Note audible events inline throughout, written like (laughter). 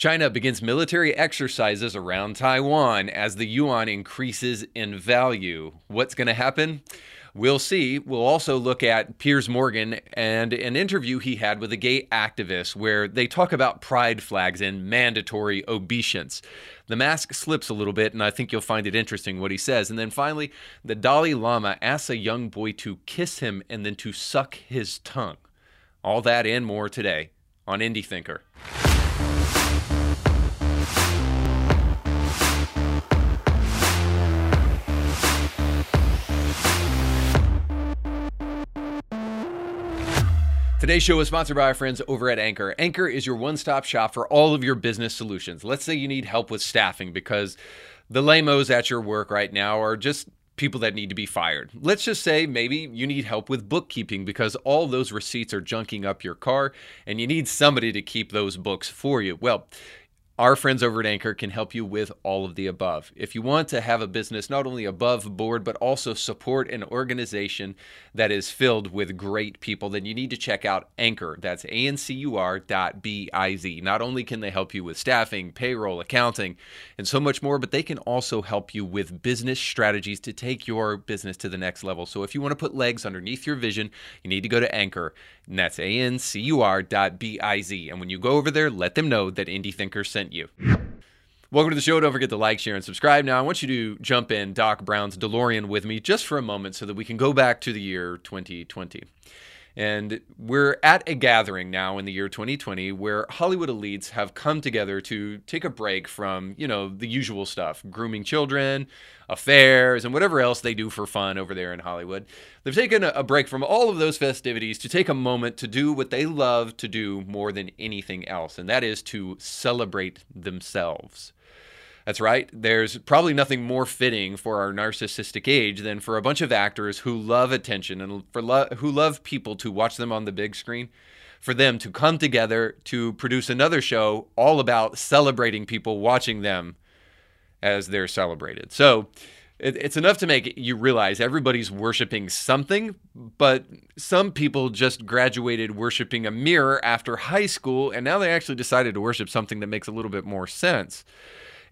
China begins military exercises around Taiwan as the yuan increases in value. What's going to happen? We'll see. We'll also look at Piers Morgan and an interview he had with a gay activist where they talk about pride flags and mandatory obeisance. The mask slips a little bit, and I think you'll find it interesting what he says. And then finally, the Dalai Lama asks a young boy to kiss him and then to suck his tongue. All that and more today on Indie Thinker. Today's show is sponsored by our friends over at Ancur. Ancur is your one stop shop for all of your business solutions. Let's say you need help with staffing because the lamos at your work right now are just people that need to be fired. Let's just say maybe you need help with bookkeeping because all those receipts are junking up your car and you need somebody to keep those books for you. Well, our friends over at Ancur can help you with all of the above. If you want to have a business not only above board, but also support an organization that is filled with great people, then you need to check out Ancur. That's A N C U R dot B I Z. Not only can they help you with staffing, payroll, accounting, and so much more, but they can also help you with business strategies to take your business to the next level. So if you want to put legs underneath your vision, you need to go to Ancur. And that's A N C U R dot B I Z. And when you go over there, let them know that Indie Thinker sent you. Welcome to the show. Don't forget to like, share, and subscribe. Now, I want you to jump in Doc Brown's DeLorean with me just for a moment so that we can go back to the year 2020. And we're at a gathering now in the year 2020 where Hollywood elites have come together to take a break from, you know, the usual stuff grooming children, affairs, and whatever else they do for fun over there in Hollywood. They've taken a break from all of those festivities to take a moment to do what they love to do more than anything else, and that is to celebrate themselves. That's right. There's probably nothing more fitting for our narcissistic age than for a bunch of actors who love attention and for lo- who love people to watch them on the big screen, for them to come together to produce another show all about celebrating people watching them as they're celebrated. So it, it's enough to make you realize everybody's worshiping something, but some people just graduated worshiping a mirror after high school, and now they actually decided to worship something that makes a little bit more sense.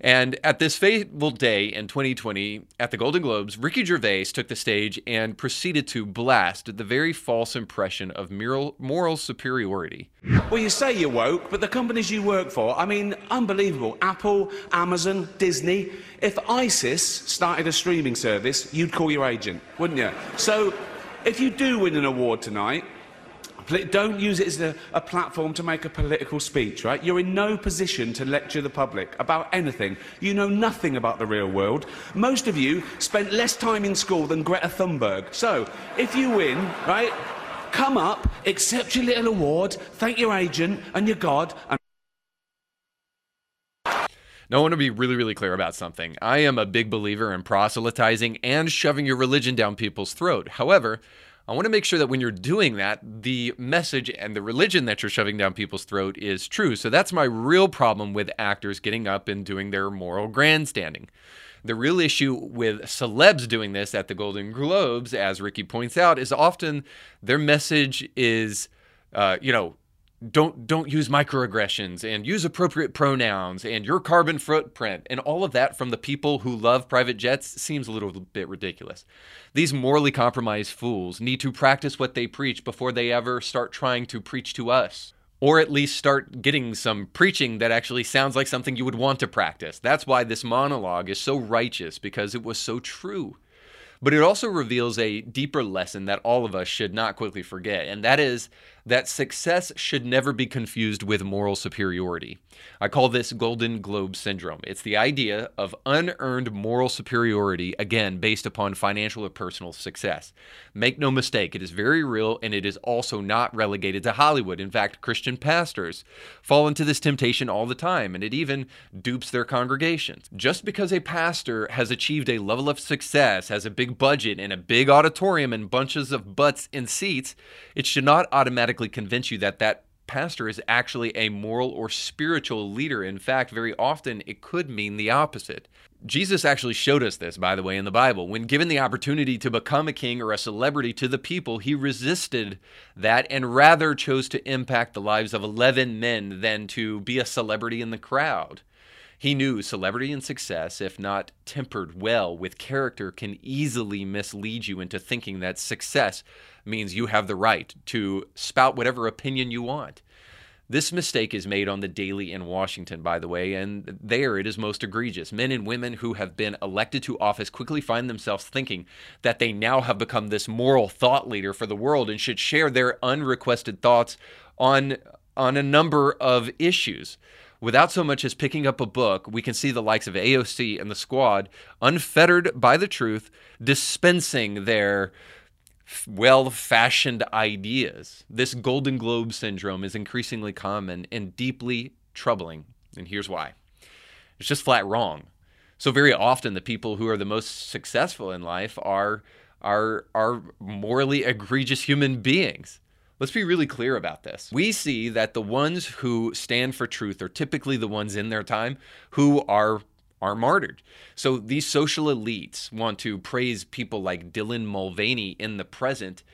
And at this fateful day in 2020 at the Golden Globes, Ricky Gervais took the stage and proceeded to blast the very false impression of moral, superiority. Well, you say you're woke, but the companies you work for, I mean, unbelievable. Apple, Amazon, Disney. If ISIS started a streaming service, you'd call your agent, wouldn't you? So, if you do win an award tonight, don't use it as a, a, platform to make a political speech, right? You're in no position to lecture the public about anything. You know nothing about the real world. Most of you spent less time in school than Greta Thunberg. So, if you win, right, come up, accept your little award, thank your agent and your God, and now, I want to be really, really clear about something. I am a big believer in proselytizing and shoving your religion down people's throat. However, I want to make sure that when you're doing that, the message and the religion that you're shoving down people's throat is true. So that's my real problem with actors getting up and doing their moral grandstanding. The real issue with celebs doing this at the Golden Globes, as Ricky points out, is often their message is, uh, you know, don't don't use microaggressions and use appropriate pronouns and your carbon footprint and all of that from the people who love private jets seems a little bit ridiculous. These morally compromised fools need to practice what they preach before they ever start trying to preach to us. Or at least start getting some preaching that actually sounds like something you would want to practice. That's why this monologue is so righteous because it was so true. But it also reveals a deeper lesson that all of us should not quickly forget, and that is that success should never be confused with moral superiority. I call this Golden Globe syndrome. It's the idea of unearned moral superiority, again, based upon financial or personal success. Make no mistake, it is very real and it is also not relegated to Hollywood. In fact, Christian pastors fall into this temptation all the time and it even dupes their congregations. Just because a pastor has achieved a level of success, has a big budget and a big auditorium and bunches of butts in seats, it should not automatically convince you that that pastor is actually a moral or spiritual leader. In fact, very often it could mean the opposite. Jesus actually showed us this, by the way, in the Bible. When given the opportunity to become a king or a celebrity to the people, he resisted that and rather chose to impact the lives of 11 men than to be a celebrity in the crowd. He knew celebrity and success, if not tempered well with character, can easily mislead you into thinking that success means you have the right to spout whatever opinion you want. This mistake is made on the daily in Washington, by the way, and there it is most egregious. Men and women who have been elected to office quickly find themselves thinking that they now have become this moral thought leader for the world and should share their unrequested thoughts on, on a number of issues. Without so much as picking up a book, we can see the likes of AOC and the squad, unfettered by the truth, dispensing their well fashioned ideas. This Golden Globe syndrome is increasingly common and deeply troubling. And here's why it's just flat wrong. So, very often, the people who are the most successful in life are, are, are morally egregious human beings. Let's be really clear about this. We see that the ones who stand for truth are typically the ones in their time who are are martyred. So these social elites want to praise people like Dylan Mulvaney in the present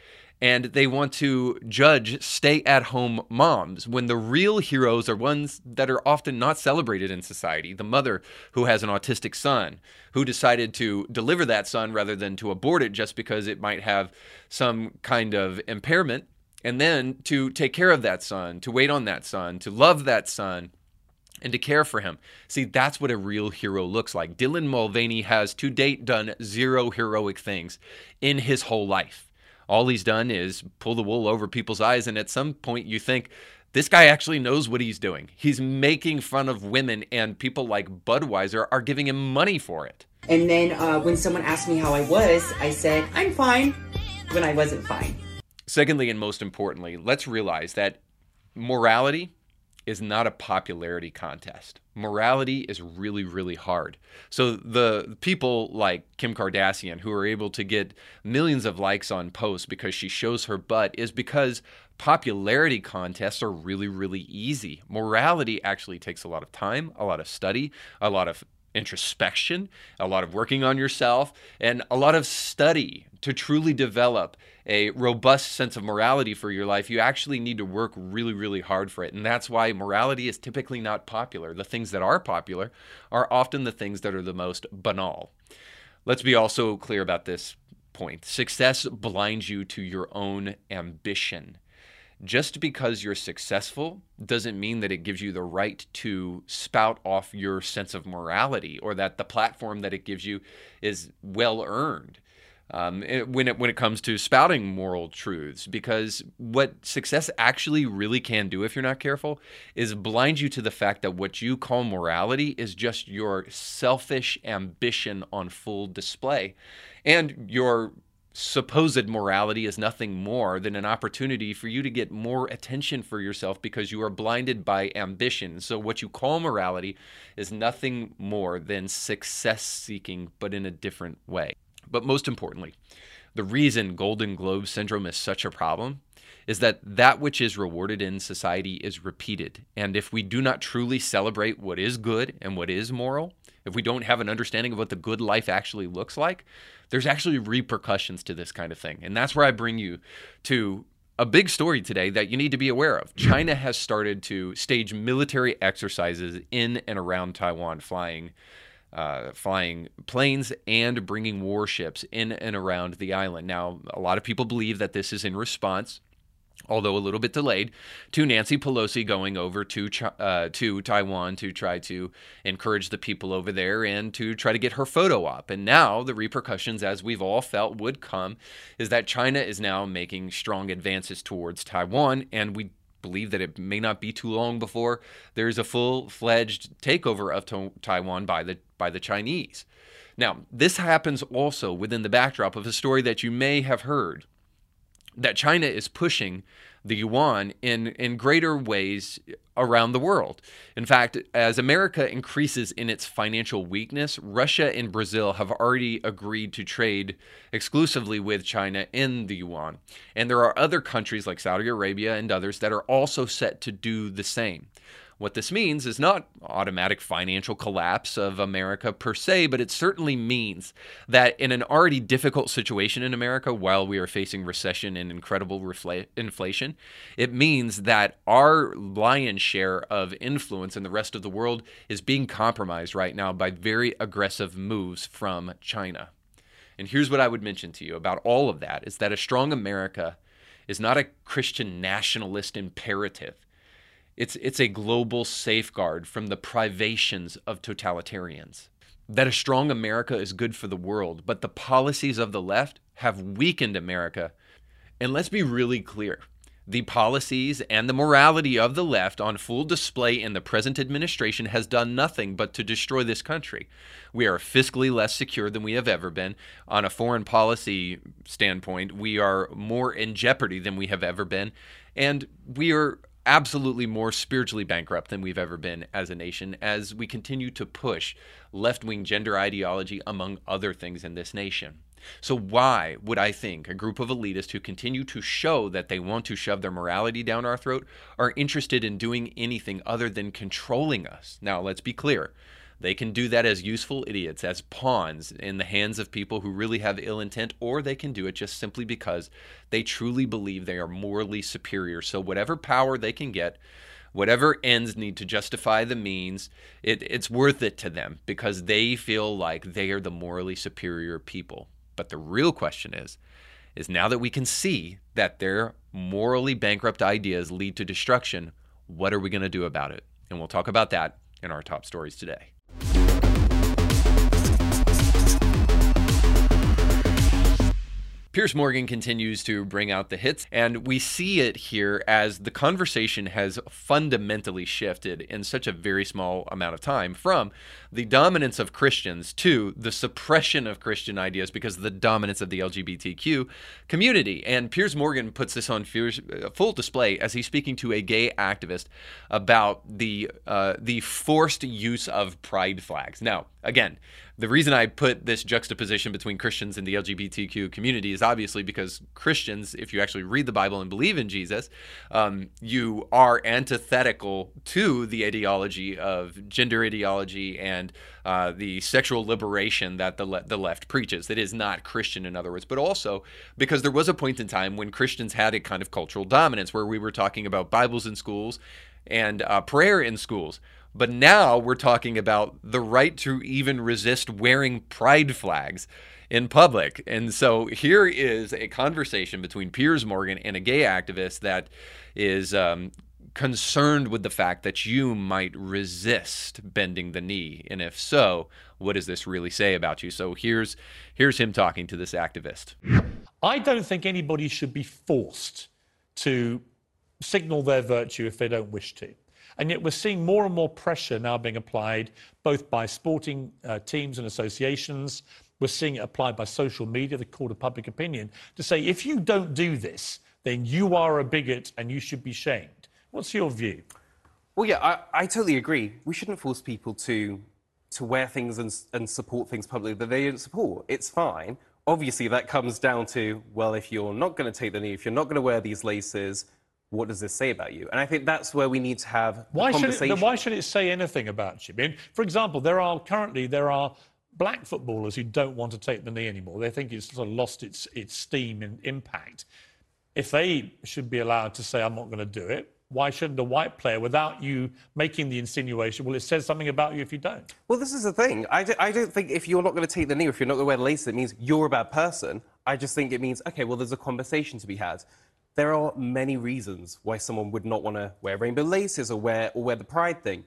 and they want to judge stay at home moms when the real heroes are ones that are often not celebrated in society. The mother who has an autistic son, who decided to deliver that son rather than to abort it just because it might have some kind of impairment, and then to take care of that son, to wait on that son, to love that son and to care for him. See, that's what a real hero looks like. Dylan Mulvaney has to date done zero heroic things in his whole life. All he's done is pull the wool over people's eyes, and at some point you think, this guy actually knows what he's doing. He's making fun of women, and people like Budweiser are giving him money for it. And then uh, when someone asked me how I was, I said, I'm fine when I wasn't fine. Secondly, and most importantly, let's realize that morality is not a popularity contest. Morality is really, really hard. So the people like Kim Kardashian, who are able to get millions of likes on posts because she shows her butt, is because popularity contests are really, really easy. Morality actually takes a lot of time, a lot of study, a lot of introspection, a lot of working on yourself, and a lot of study to truly develop a robust sense of morality for your life, you actually need to work really, really hard for it. And that's why morality is typically not popular. The things that are popular are often the things that are the most banal. Let's be also clear about this point success blinds you to your own ambition. Just because you're successful doesn't mean that it gives you the right to spout off your sense of morality or that the platform that it gives you is well earned um, when it when it comes to spouting moral truths, because what success actually really can do, if you're not careful, is blind you to the fact that what you call morality is just your selfish ambition on full display, and your supposed morality is nothing more than an opportunity for you to get more attention for yourself because you are blinded by ambition. So, what you call morality is nothing more than success seeking, but in a different way. But most importantly, the reason Golden Globe syndrome is such a problem is that that which is rewarded in society is repeated. And if we do not truly celebrate what is good and what is moral, if we don't have an understanding of what the good life actually looks like, there's actually repercussions to this kind of thing. And that's where I bring you to a big story today that you need to be aware of. China has started to stage military exercises in and around Taiwan, flying uh, flying planes and bringing warships in and around the island. Now, a lot of people believe that this is in response although a little bit delayed, to Nancy Pelosi going over to uh, to Taiwan to try to encourage the people over there and to try to get her photo op. And now the repercussions, as we've all felt, would come, is that China is now making strong advances towards Taiwan, and we believe that it may not be too long before there's a full-fledged takeover of to- Taiwan by the by the Chinese. Now, this happens also within the backdrop of a story that you may have heard that China is pushing the yuan in, in greater ways around the world. In fact, as America increases in its financial weakness, Russia and Brazil have already agreed to trade exclusively with China in the yuan. And there are other countries like Saudi Arabia and others that are also set to do the same. What this means is not automatic financial collapse of America per se, but it certainly means that in an already difficult situation in America, while we are facing recession and incredible refla- inflation, it means that our lion's share of influence in the rest of the world is being compromised right now by very aggressive moves from China. And here's what I would mention to you about all of that is that a strong America is not a Christian nationalist imperative. It's, it's a global safeguard from the privations of totalitarians. That a strong America is good for the world, but the policies of the left have weakened America. And let's be really clear the policies and the morality of the left on full display in the present administration has done nothing but to destroy this country. We are fiscally less secure than we have ever been. On a foreign policy standpoint, we are more in jeopardy than we have ever been. And we are absolutely more spiritually bankrupt than we've ever been as a nation as we continue to push left wing gender ideology, among other things, in this nation. So, why would I think a group of elitists who continue to show that they want to shove their morality down our throat are interested in doing anything other than controlling us? Now, let's be clear. They can do that as useful idiots, as pawns in the hands of people who really have ill intent, or they can do it just simply because they truly believe they are morally superior. So, whatever power they can get, whatever ends need to justify the means, it, it's worth it to them because they feel like they are the morally superior people. But the real question is, is now that we can see that their morally bankrupt ideas lead to destruction, what are we going to do about it? And we'll talk about that in our top stories today. Piers Morgan continues to bring out the hits, and we see it here as the conversation has fundamentally shifted in such a very small amount of time from the dominance of Christians to the suppression of Christian ideas because of the dominance of the LGBTQ community. And Piers Morgan puts this on full display as he's speaking to a gay activist about the uh, the forced use of pride flags. Now, again, the reason I put this juxtaposition between Christians and the LGBTQ community is obviously because Christians, if you actually read the Bible and believe in Jesus, um, you are antithetical to the ideology of gender ideology and uh, the sexual liberation that the, le- the left preaches. That is not Christian, in other words, but also because there was a point in time when Christians had a kind of cultural dominance where we were talking about Bibles in schools and uh, prayer in schools. But now we're talking about the right to even resist wearing pride flags in public. And so here is a conversation between Piers Morgan and a gay activist that is um, concerned with the fact that you might resist bending the knee. And if so, what does this really say about you? So here's here's him talking to this activist. I don't think anybody should be forced to signal their virtue if they don't wish to. And yet we're seeing more and more pressure now being applied both by sporting uh, teams and associations. We're seeing it applied by social media, the court of public opinion, to say if you don't do this, then you are a bigot and you should be shamed. What's your view? Well, yeah, I, I totally agree. We shouldn't force people to to wear things and, and support things publicly that they don't support. It's fine. Obviously, that comes down to well, if you're not going to take the knee, if you're not going to wear these laces, what does this say about you? And I think that's where we need to have why conversation. Should it, why should it say anything about you? I mean, for example, there are currently there are black footballers who don't want to take the knee anymore. They think it's sort of lost its its steam and impact. If they should be allowed to say, "I'm not going to do it," why shouldn't a white player, without you making the insinuation, well, it says something about you if you don't? Well, this is the thing. I, do, I don't think if you're not going to take the knee, if you're not going to wear the laces, it means you're a bad person. I just think it means, okay, well, there's a conversation to be had. There are many reasons why someone would not want to wear rainbow laces or wear, or wear the pride thing.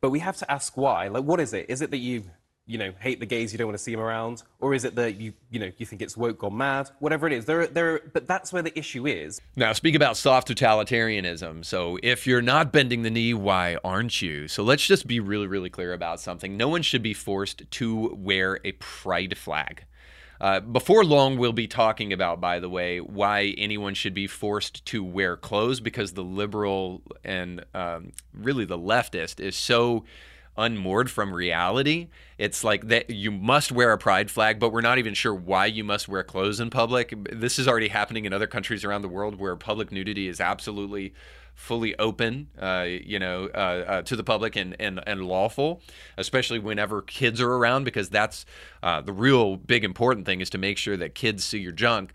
But we have to ask why. Like, what is it? Is it that you, you know, hate the gays, you don't want to see them around? Or is it that you, you know, you think it's woke gone mad? Whatever it is. There, there but that's where the issue is. Now, speak about soft totalitarianism. So, if you're not bending the knee, why aren't you? So, let's just be really, really clear about something. No one should be forced to wear a pride flag. Uh, before long, we'll be talking about, by the way, why anyone should be forced to wear clothes because the liberal and um, really the leftist is so unmoored from reality. It's like that you must wear a pride flag, but we're not even sure why you must wear clothes in public. This is already happening in other countries around the world where public nudity is absolutely fully open, uh, you know, uh, uh, to the public and, and, and lawful, especially whenever kids are around, because that's uh, the real big important thing is to make sure that kids see your junk.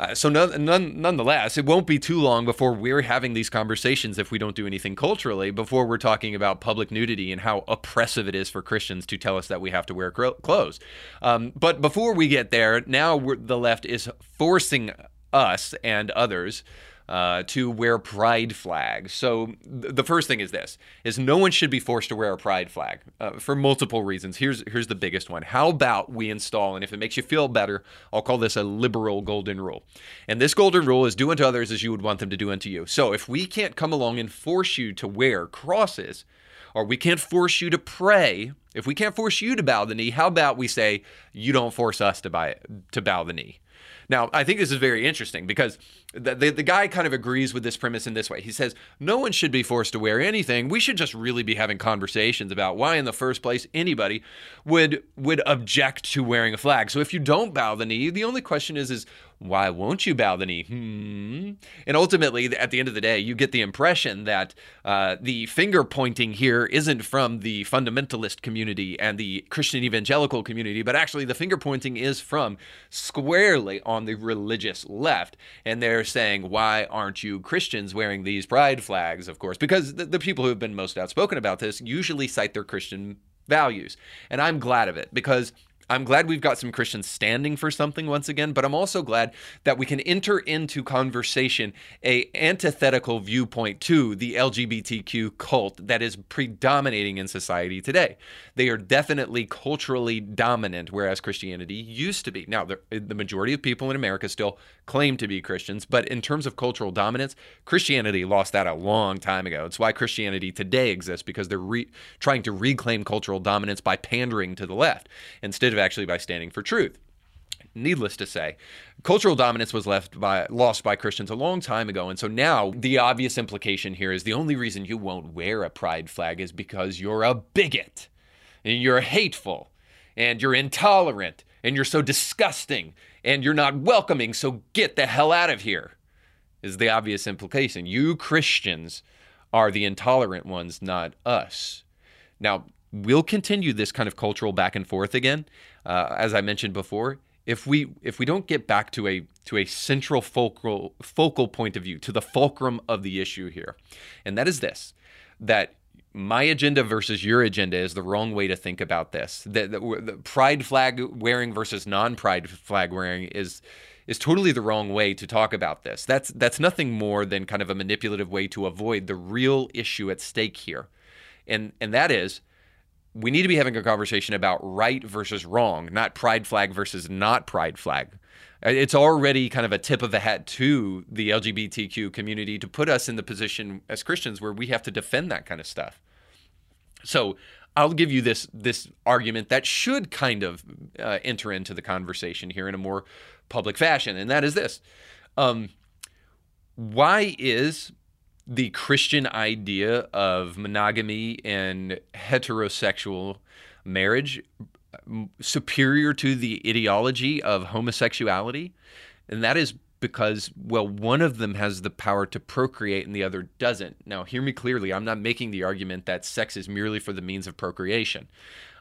Uh, so none, none, nonetheless, it won't be too long before we're having these conversations if we don't do anything culturally. Before we're talking about public nudity and how oppressive it is for Christians to tell us that we have to wear clothes. Um, but before we get there, now the left is forcing us and others uh, to wear pride flags. So th- the first thing is this: is no one should be forced to wear a pride flag uh, for multiple reasons. Here's here's the biggest one. How about we install, and if it makes you feel better, I'll call this a liberal golden rule. And this golden rule is do unto others as you would want them to do unto you. So if we can't come along and force you to wear crosses, or we can't force you to pray. If we can't force you to bow the knee, how about we say you don't force us to buy to bow the knee? Now, I think this is very interesting because the, the, the, guy kind of agrees with this premise in this way. He says, No one should be forced to wear anything. We should just really be having conversations about why, in the first place, anybody would would object to wearing a flag. So if you don't bow the knee, the only question is, is why won't you bow the knee? Hmm. And ultimately, at the end of the day, you get the impression that uh, the finger pointing here isn't from the fundamentalist community and the Christian evangelical community, but actually the finger pointing is from squarely on the religious left. And they're saying, why aren't you Christians wearing these pride flags, of course? Because the, the people who have been most outspoken about this usually cite their Christian values. And I'm glad of it because I'm glad we've got some Christians standing for something once again, but I'm also glad that we can enter into conversation a antithetical viewpoint to the LGBTQ cult that is predominating in society today. They are definitely culturally dominant, whereas Christianity used to be. Now, the, majority of people in America still claim to be Christians, but in terms of cultural dominance, Christianity lost that a long time ago. It's why Christianity today exists because they're re- trying to reclaim cultural dominance by pandering to the left instead of actually by standing for truth. Needless to say, cultural dominance was left by lost by Christians a long time ago, and so now the obvious implication here is the only reason you won't wear a pride flag is because you're a bigot, and you're hateful, and you're intolerant, and you're so disgusting, and you're not welcoming. So get the hell out of here. Is the obvious implication. You Christians are the intolerant ones, not us. Now, we'll continue this kind of cultural back and forth again, uh, as I mentioned before. If we if we don't get back to a to a central focal focal point of view, to the fulcrum of the issue here, and that is this: that my agenda versus your agenda is the wrong way to think about this. The, the, the pride flag wearing versus non-pride flag wearing is is totally the wrong way to talk about this. That's that's nothing more than kind of a manipulative way to avoid the real issue at stake here. And and that is we need to be having a conversation about right versus wrong, not pride flag versus not pride flag. It's already kind of a tip of the hat to the LGBTQ community to put us in the position as Christians where we have to defend that kind of stuff. So I'll give you this this argument that should kind of uh, enter into the conversation here in a more public fashion, and that is this: um, Why is the Christian idea of monogamy and heterosexual marriage superior to the ideology of homosexuality? And that is because, well, one of them has the power to procreate and the other doesn't. Now, hear me clearly. I'm not making the argument that sex is merely for the means of procreation.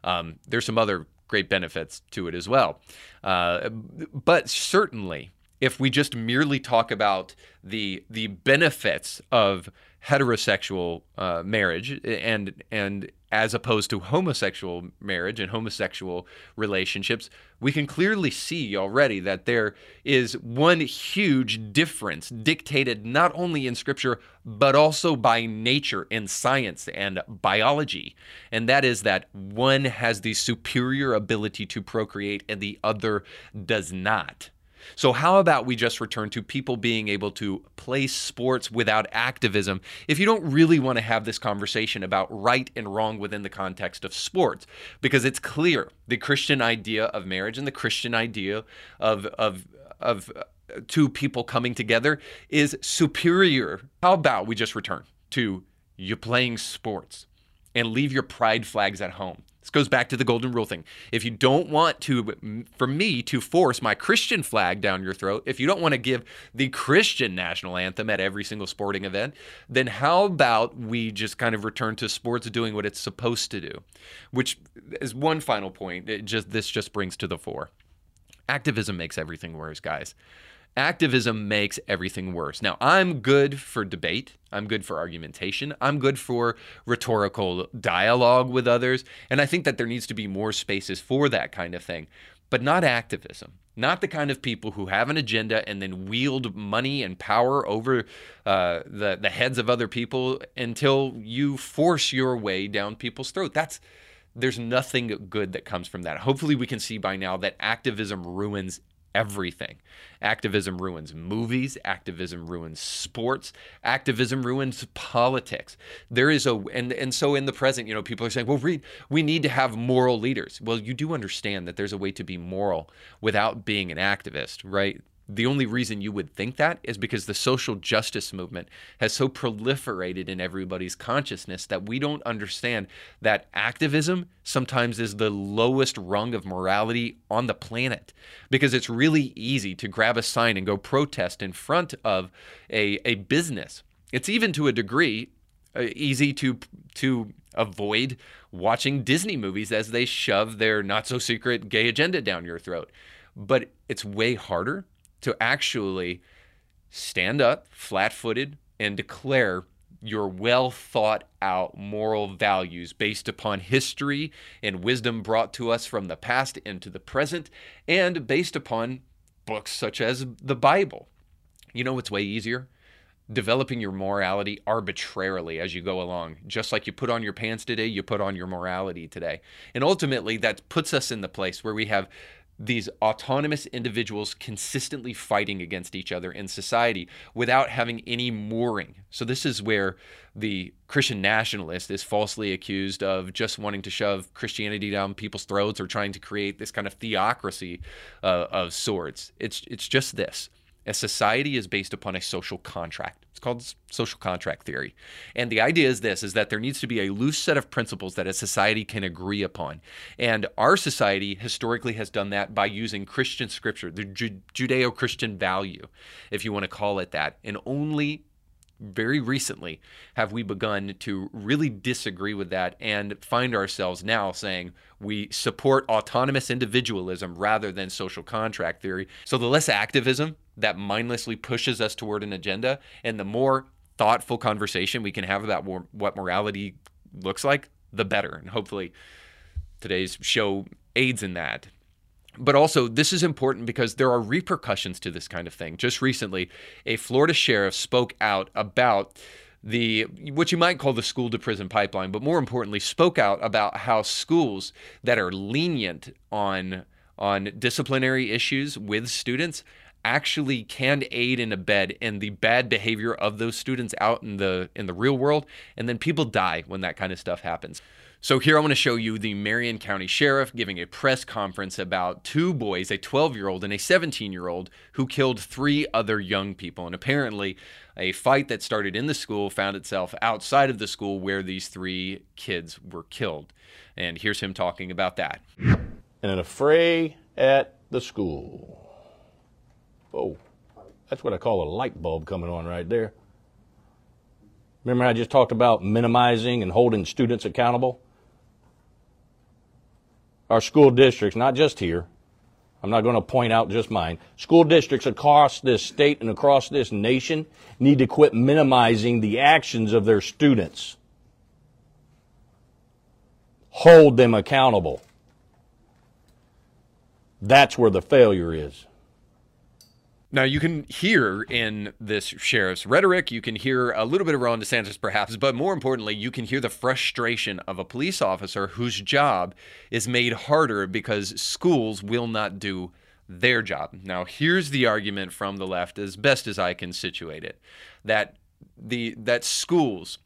Um, there's some other great benefits to it as well. Uh, but certainly, if we just merely talk about the the benefits of heterosexual uh, marriage and and as opposed to homosexual marriage and homosexual relationships, we can clearly see already that there is one huge difference dictated not only in scripture, but also by nature and science and biology. And that is that one has the superior ability to procreate and the other does not. So, how about we just return to people being able to play sports without activism if you don't really want to have this conversation about right and wrong within the context of sports? Because it's clear the Christian idea of marriage and the Christian idea of, of, of uh, two people coming together is superior. How about we just return to you playing sports and leave your pride flags at home? This goes back to the golden rule thing. If you don't want to, for me to force my Christian flag down your throat, if you don't want to give the Christian national anthem at every single sporting event, then how about we just kind of return to sports doing what it's supposed to do? Which is one final point. It just this just brings to the fore. Activism makes everything worse, guys. Activism makes everything worse. Now, I'm good for debate. I'm good for argumentation. I'm good for rhetorical dialogue with others. And I think that there needs to be more spaces for that kind of thing, but not activism. Not the kind of people who have an agenda and then wield money and power over uh, the, the heads of other people until you force your way down people's throat. That's there's nothing good that comes from that. Hopefully, we can see by now that activism ruins everything. Activism ruins movies, activism ruins sports, activism ruins politics. There is a and and so in the present, you know, people are saying, "Well, read, we need to have moral leaders." Well, you do understand that there's a way to be moral without being an activist, right? The only reason you would think that is because the social justice movement has so proliferated in everybody's consciousness that we don't understand that activism sometimes is the lowest rung of morality on the planet because it's really easy to grab a sign and go protest in front of a, a business. It's even to a degree uh, easy to to avoid watching Disney movies as they shove their not so secret gay agenda down your throat. But it's way harder to actually stand up flat footed and declare your well thought out moral values based upon history and wisdom brought to us from the past into the present and based upon books such as the Bible. You know what's way easier? Developing your morality arbitrarily as you go along. Just like you put on your pants today, you put on your morality today. And ultimately, that puts us in the place where we have these autonomous individuals consistently fighting against each other in society without having any mooring. So, this is where the Christian nationalist is falsely accused of just wanting to shove Christianity down people's throats or trying to create this kind of theocracy uh, of sorts. It's, it's just this a society is based upon a social contract. It's called social contract theory. And the idea is this is that there needs to be a loose set of principles that a society can agree upon. And our society historically has done that by using Christian scripture, the Judeo-Christian value, if you want to call it that. And only very recently have we begun to really disagree with that and find ourselves now saying we support autonomous individualism rather than social contract theory. So the less activism that mindlessly pushes us toward an agenda and the more thoughtful conversation we can have about what morality looks like, the better. And hopefully today's show aids in that. But also, this is important because there are repercussions to this kind of thing. Just recently, a Florida sheriff spoke out about the what you might call the school to prison pipeline, but more importantly, spoke out about how schools that are lenient on on disciplinary issues with students actually can aid and abet in the bad behavior of those students out in the in the real world and then people die when that kind of stuff happens. So here I want to show you the Marion County Sheriff giving a press conference about two boys, a 12-year-old and a 17-year-old, who killed three other young people. And apparently, a fight that started in the school found itself outside of the school where these three kids were killed. And here's him talking about that. In an affray at the school. Oh, that's what I call a light bulb coming on right there. Remember I just talked about minimizing and holding students accountable? Our school districts, not just here, I'm not going to point out just mine. School districts across this state and across this nation need to quit minimizing the actions of their students. Hold them accountable. That's where the failure is. Now, you can hear in this sheriff's rhetoric, you can hear a little bit of Ron DeSantis perhaps, but more importantly, you can hear the frustration of a police officer whose job is made harder because schools will not do their job. Now, here's the argument from the left, as best as I can situate it, that the that schools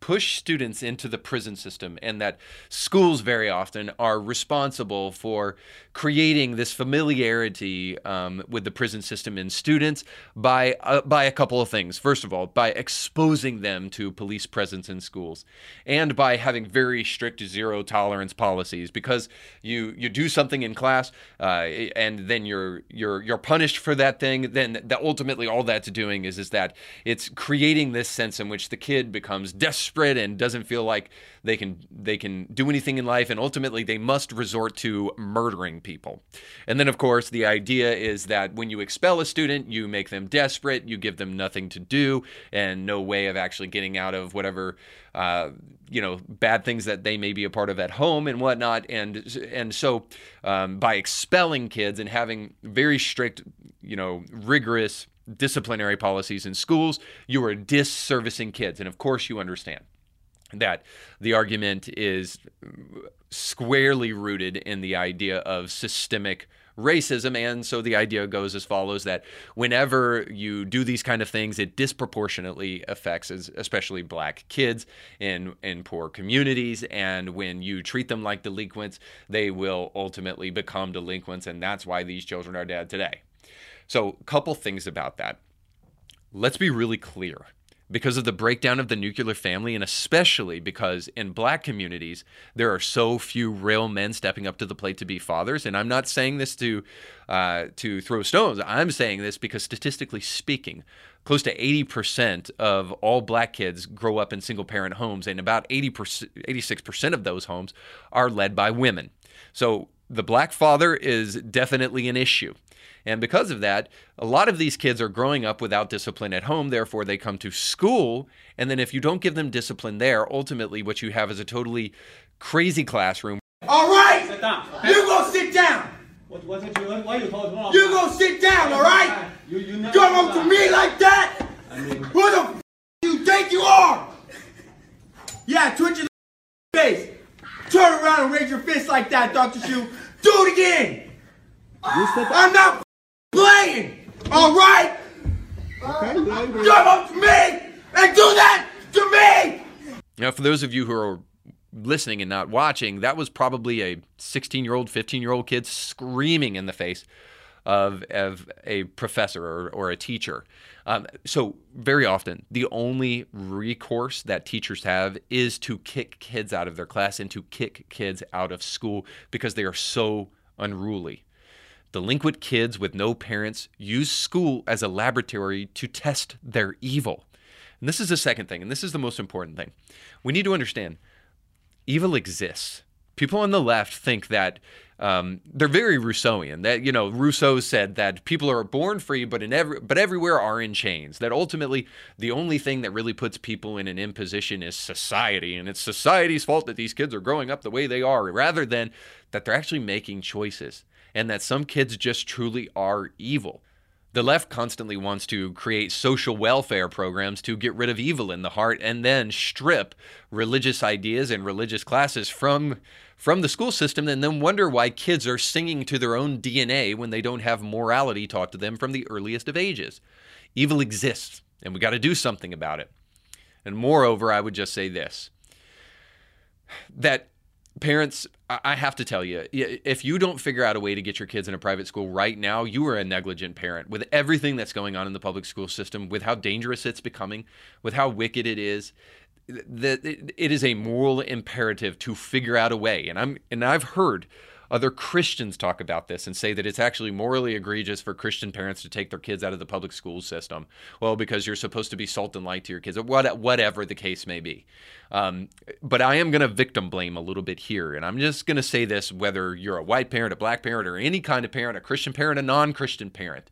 push students into the prison system and that schools very often are responsible for creating this familiarity um, with the prison system in students by uh, by a couple of things. First of all by exposing them to police presence in schools and by having very strict zero tolerance policies because you you do something in class uh, and then you're you're you're punished for that thing then that ultimately all that's doing is is that it's creating this sense in which the kid becomes desperate desperate and doesn't feel like they can they can do anything in life and ultimately they must resort to murdering people. And then of course the idea is that when you expel a student, you make them desperate, you give them nothing to do and no way of actually getting out of whatever uh, you know bad things that they may be a part of at home and whatnot and and so um, by expelling kids and having very strict you know rigorous disciplinary policies in schools, you are disservicing kids. And of course, you understand that the argument is squarely rooted in the idea of systemic racism. And so the idea goes as follows that whenever you do these kind of things, it disproportionately affects especially black kids in, in poor communities. And when you treat them like delinquents, they will ultimately become delinquents. And that's why these children are dead today. So, a couple things about that. Let's be really clear. Because of the breakdown of the nuclear family, and especially because in black communities, there are so few real men stepping up to the plate to be fathers. And I'm not saying this to, uh, to throw stones. I'm saying this because statistically speaking, close to 80% of all black kids grow up in single parent homes, and about 80%, 86% of those homes are led by women. So the black father is definitely an issue. And because of that, a lot of these kids are growing up without discipline at home. Therefore, they come to school. And then if you don't give them discipline there, ultimately what you have is a totally crazy classroom. All right? Sit down. Okay? You go sit down. What, what did you, why you told me? You go sit down, all right? You, you never Come up to me like that? I mean, Who the f- you think you are? Yeah, twitch your face. Turn around and raise your fist like that, Dr. Shu. Do it again. I'm not playing. All right? Okay. Come up to me and do that to me. Now, for those of you who are listening and not watching, that was probably a 16 year old, 15 year old kid screaming in the face of, of a professor or, or a teacher. Um, so, very often, the only recourse that teachers have is to kick kids out of their class and to kick kids out of school because they are so unruly. Delinquent kids with no parents use school as a laboratory to test their evil. And this is the second thing, and this is the most important thing. We need to understand evil exists. People on the left think that um, they're very Rousseauian. That you know, Rousseau said that people are born free, but in every but everywhere are in chains. That ultimately the only thing that really puts people in an imposition is society, and it's society's fault that these kids are growing up the way they are, rather than that they're actually making choices and that some kids just truly are evil. The left constantly wants to create social welfare programs to get rid of evil in the heart and then strip religious ideas and religious classes from from the school system and then wonder why kids are singing to their own DNA when they don't have morality taught to them from the earliest of ages. Evil exists and we got to do something about it. And moreover, I would just say this that parents i have to tell you if you don't figure out a way to get your kids in a private school right now you are a negligent parent. With everything that's going on in the public school system with how dangerous it's becoming with how wicked it is that it is a moral imperative to figure out a way. And i'm and i've heard other Christians talk about this and say that it's actually morally egregious for Christian parents to take their kids out of the public school system. Well, because you're supposed to be salt and light to your kids, or whatever the case may be. Um, but I am going to victim blame a little bit here. And I'm just going to say this whether you're a white parent, a black parent, or any kind of parent, a Christian parent, a non Christian parent.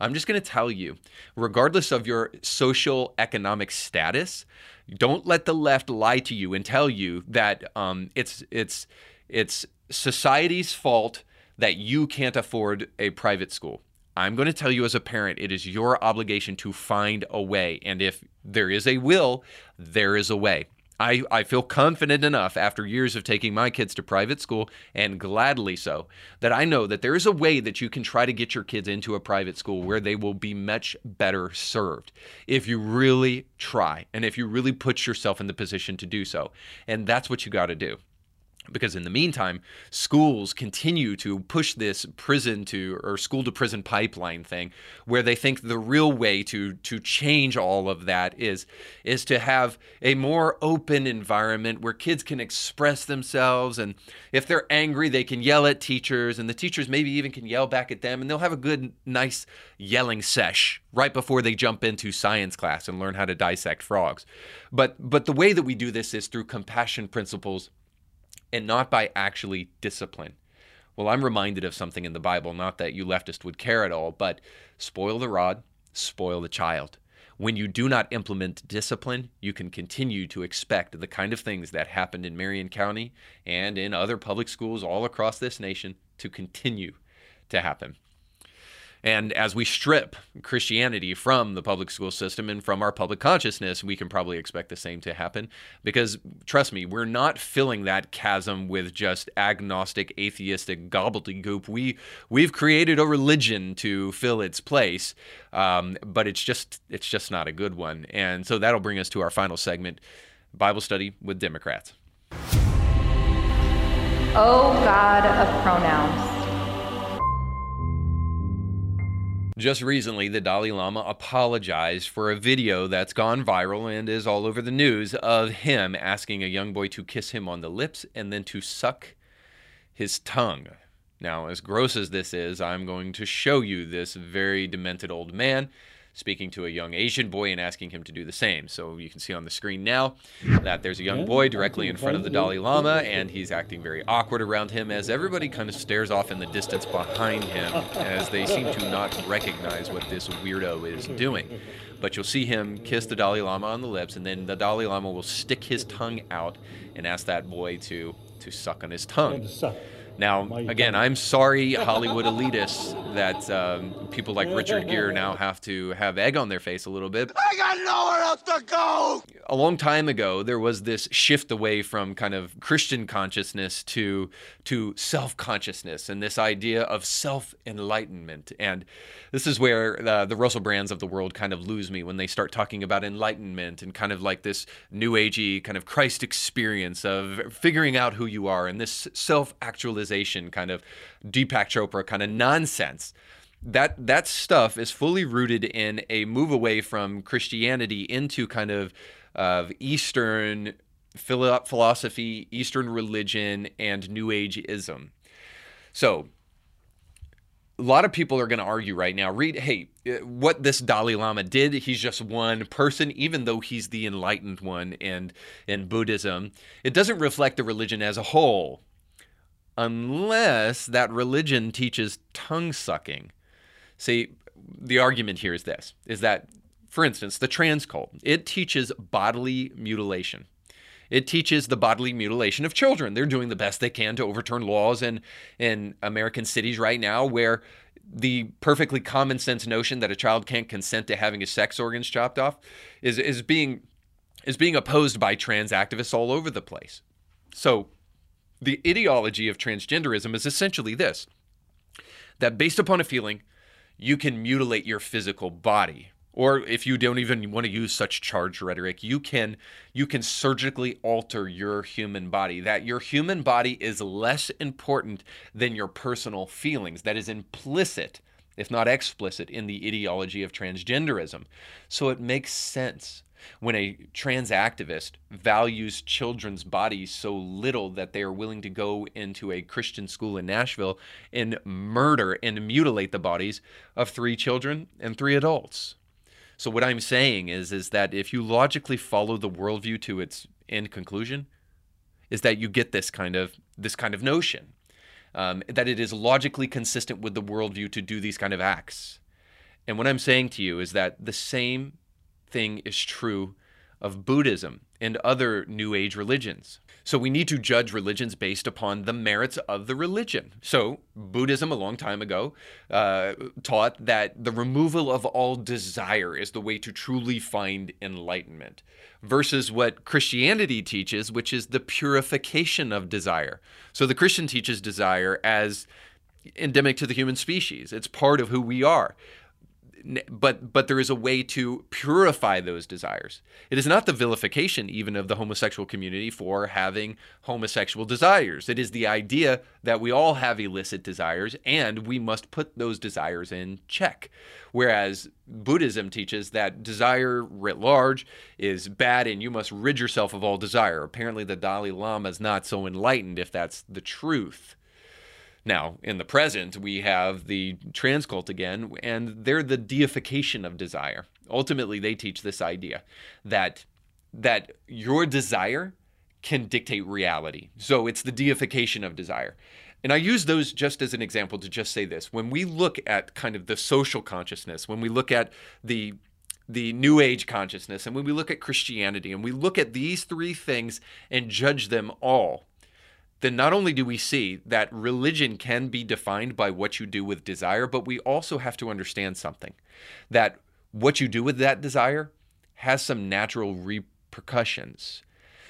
I'm just going to tell you, regardless of your social economic status, don't let the left lie to you and tell you that um, it's it's it's society's fault that you can't afford a private school. I'm going to tell you as a parent, it is your obligation to find a way. And if there is a will, there is a way. I, I feel confident enough after years of taking my kids to private school, and gladly so, that I know that there is a way that you can try to get your kids into a private school where they will be much better served if you really try and if you really put yourself in the position to do so. And that's what you got to do because in the meantime schools continue to push this prison to or school to prison pipeline thing where they think the real way to to change all of that is is to have a more open environment where kids can express themselves. And if they're angry they can yell at teachers and the teachers maybe even can yell back at them and they'll have a good nice yelling sesh right before they jump into science class and learn how to dissect frogs. But but the way that we do this is through compassion principles and not by actually discipline. Well, I'm reminded of something in the Bible, not that you leftist would care at all, but spoil the rod, spoil the child. When you do not implement discipline, you can continue to expect the kind of things that happened in Marion County and in other public schools all across this nation to continue to happen. And as we strip Christianity from the public school system and from our public consciousness, we can probably expect the same to happen. Because trust me, we're not filling that chasm with just agnostic, atheistic gobbledygook. We we've created a religion to fill its place, um, but it's just it's just not a good one. And so that'll bring us to our final segment, Bible study with Democrats. Oh God of pronouns. Just recently, the Dalai Lama apologized for a video that's gone viral and is all over the news of him asking a young boy to kiss him on the lips and then to suck his tongue. Now, as gross as this is, I'm going to show you this very demented old man speaking to a young Asian boy and asking him to do the same. So you can see on the screen now that there's a young boy directly in front of the Dalai Lama, and he's acting very awkward around him as everybody kind of stares off in the distance behind him as they seem to not recognize what this weirdo is doing. But you'll see him kiss the Dalai Lama on the lips, and then the Dalai Lama will stick his tongue out and ask that boy to to suck on his tongue. Now, again, I'm sorry, Hollywood elitists, that um, people like Richard Gere now (laughs) have to have egg on their face a little bit. I got nowhere else to go. A long time ago, there was this shift away from kind of Christian consciousness to to self consciousness and this idea of self enlightenment. And this is where uh, the Russell Brands of the world kind of lose me when they start talking about enlightenment and kind of like this new agey kind of Christ experience of figuring out who you are and this self actualization kind of Deepak Chopra kind of nonsense that that stuff is fully rooted in a move away from Christianity into kind of of Eastern philosophy, Eastern religion, and New Ageism. So, a lot of people are going to argue right now. Reed, hey, what this Dalai Lama did. He's just one person, even though he's the enlightened one. And in Buddhism, it doesn't reflect the religion as a whole, unless that religion teaches tongue sucking. See, the argument here is this: is that, for instance, the trans cult it teaches bodily mutilation. It teaches the bodily mutilation of children. They're doing the best they can to overturn laws in in American cities right now where the perfectly common sense notion that a child can't consent to having his sex organs chopped off is is being is being opposed by trans activists all over the place. So the ideology of transgenderism is essentially this that based upon a feeling you can mutilate your physical body. Or if you don't even want to use such charged rhetoric you can you can surgically alter your human body that your human body is less important than your personal feelings that is implicit if not explicit in the ideology of transgenderism. So it makes sense when a trans activist values children's bodies so little that they are willing to go into a Christian school in Nashville and murder and mutilate the bodies of three children and three adults. So what I'm saying is is that if you logically follow the worldview to its end conclusion, is that you get this kind of this kind of notion um, that it is logically consistent with the worldview to do these kind of acts. And what I'm saying to you is that the same thing is true of Buddhism and other New Age religions. So we need to judge religions based upon the merits of the religion. So Buddhism, a long time ago, uh, taught that the removal of all desire is the way to truly find enlightenment, versus what Christianity teaches, which is the purification of desire. So the Christian teaches desire as endemic to the human species. It's part of who we are but but there is a way to purify those desires. It is not the vilification even of the homosexual community for having homosexual desires. It is the idea that we all have illicit desires and we must put those desires in check. Whereas Buddhism teaches that desire writ large is bad and you must rid yourself of all desire. Apparently the Dalai Lama is not so enlightened if that's the truth. Now, in the present, we have the trans cult again, and they're the deification of desire. Ultimately, they teach this idea that that your desire can dictate reality. So it's the deification of desire. And I use those just as an example to just say this. When we look at kind of the social consciousness, when we look at the the new age consciousness and when we look at Christianity and we look at these three things and judge them all, then not only do we see that religion can be defined by what you do with desire, but we also have to understand something that what you do with that desire has some natural repercussions.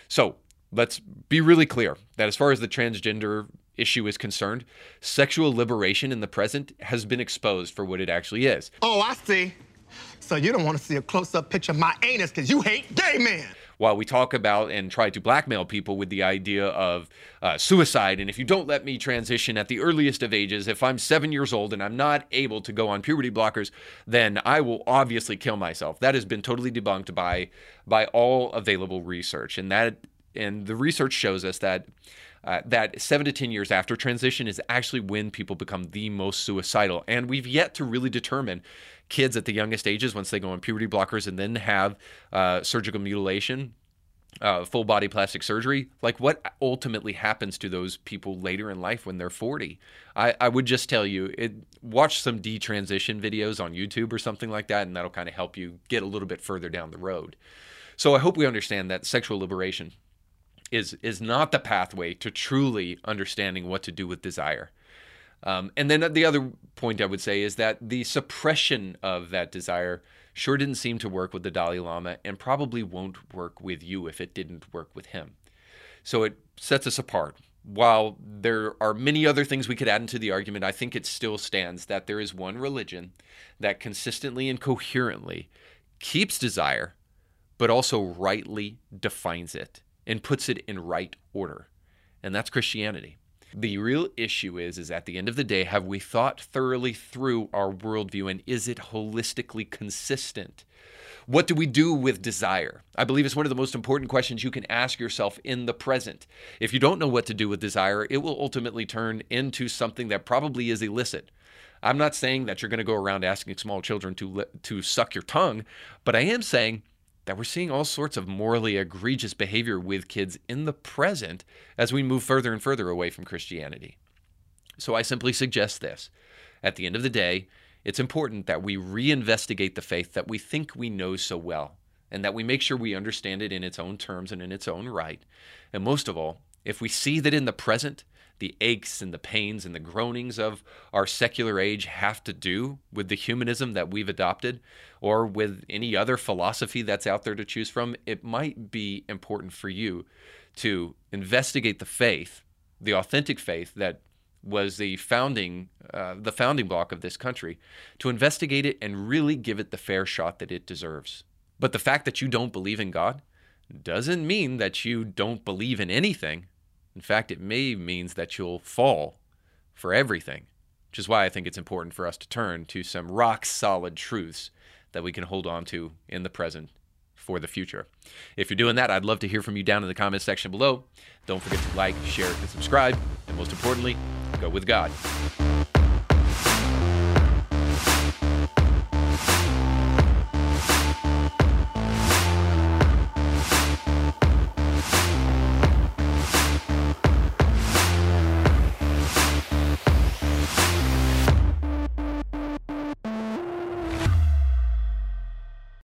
So let's be really clear that as far as the transgender issue is concerned, sexual liberation in the present has been exposed for what it actually is. Oh, I see. So you don't want to see a close up picture of my anus because you hate gay men while we talk about and try to blackmail people with the idea of uh, suicide. And if you don't let me transition at the earliest of ages, if I'm seven years old and I'm not able to go on puberty blockers, then I will obviously kill myself. That has been totally debunked by by all available research, and that and the research shows us that. Uh, that seven to 10 years after transition is actually when people become the most suicidal. And we've yet to really determine kids at the youngest ages once they go on puberty blockers and then have uh, surgical mutilation. Uh, full body plastic surgery, like what ultimately happens to those people later in life when they're 40? I, I would just tell you, it, watch some detransition videos on YouTube or something like that, and that'll kind of help you get a little bit further down the road. So I hope we understand that sexual liberation is is not the pathway to truly understanding what to do with desire. Um, and then the other point I would say is that the suppression of that desire sure didn't seem to work with the Dalai Lama and probably won't work with you if it didn't work with him. So it sets us apart. While there are many other things we could add into the argument, I think it still stands that there is one religion that consistently and coherently keeps desire, but also rightly defines it and puts it in right order. And that's Christianity. The real issue is, is at the end of the day, have we thought thoroughly through our worldview and is it holistically consistent? What do we do with desire? I believe it's one of the most important questions you can ask yourself in the present. If you don't know what to do with desire, it will ultimately turn into something that probably is illicit. I'm not saying that you're going to go around asking small children to to suck your tongue, but I am saying that we're seeing all sorts of morally egregious behavior with kids in the present as we move further and further away from Christianity. So I simply suggest this. At the end of the day, it's important that we reinvestigate the faith that we think we know so well, and that we make sure we understand it in its own terms and in its own right. And most of all, if we see that in the present the aches and the pains and the groanings of our secular age have to do with the humanism that we've adopted or with any other philosophy that's out there to choose from, it might be important for you to investigate the faith, the authentic faith that was the founding uh, the founding block of this country to investigate it and really give it the fair shot that it deserves. But the fact that you don't believe in God doesn't mean that you don't believe in anything in fact, it may means that you'll fall for everything, which is why I think it's important for us to turn to some rock solid truths that we can hold on to in the present for the future. If you're doing that, I'd love to hear from you down in the comments section below. Don't forget to like, share, and subscribe. And most importantly, go with God.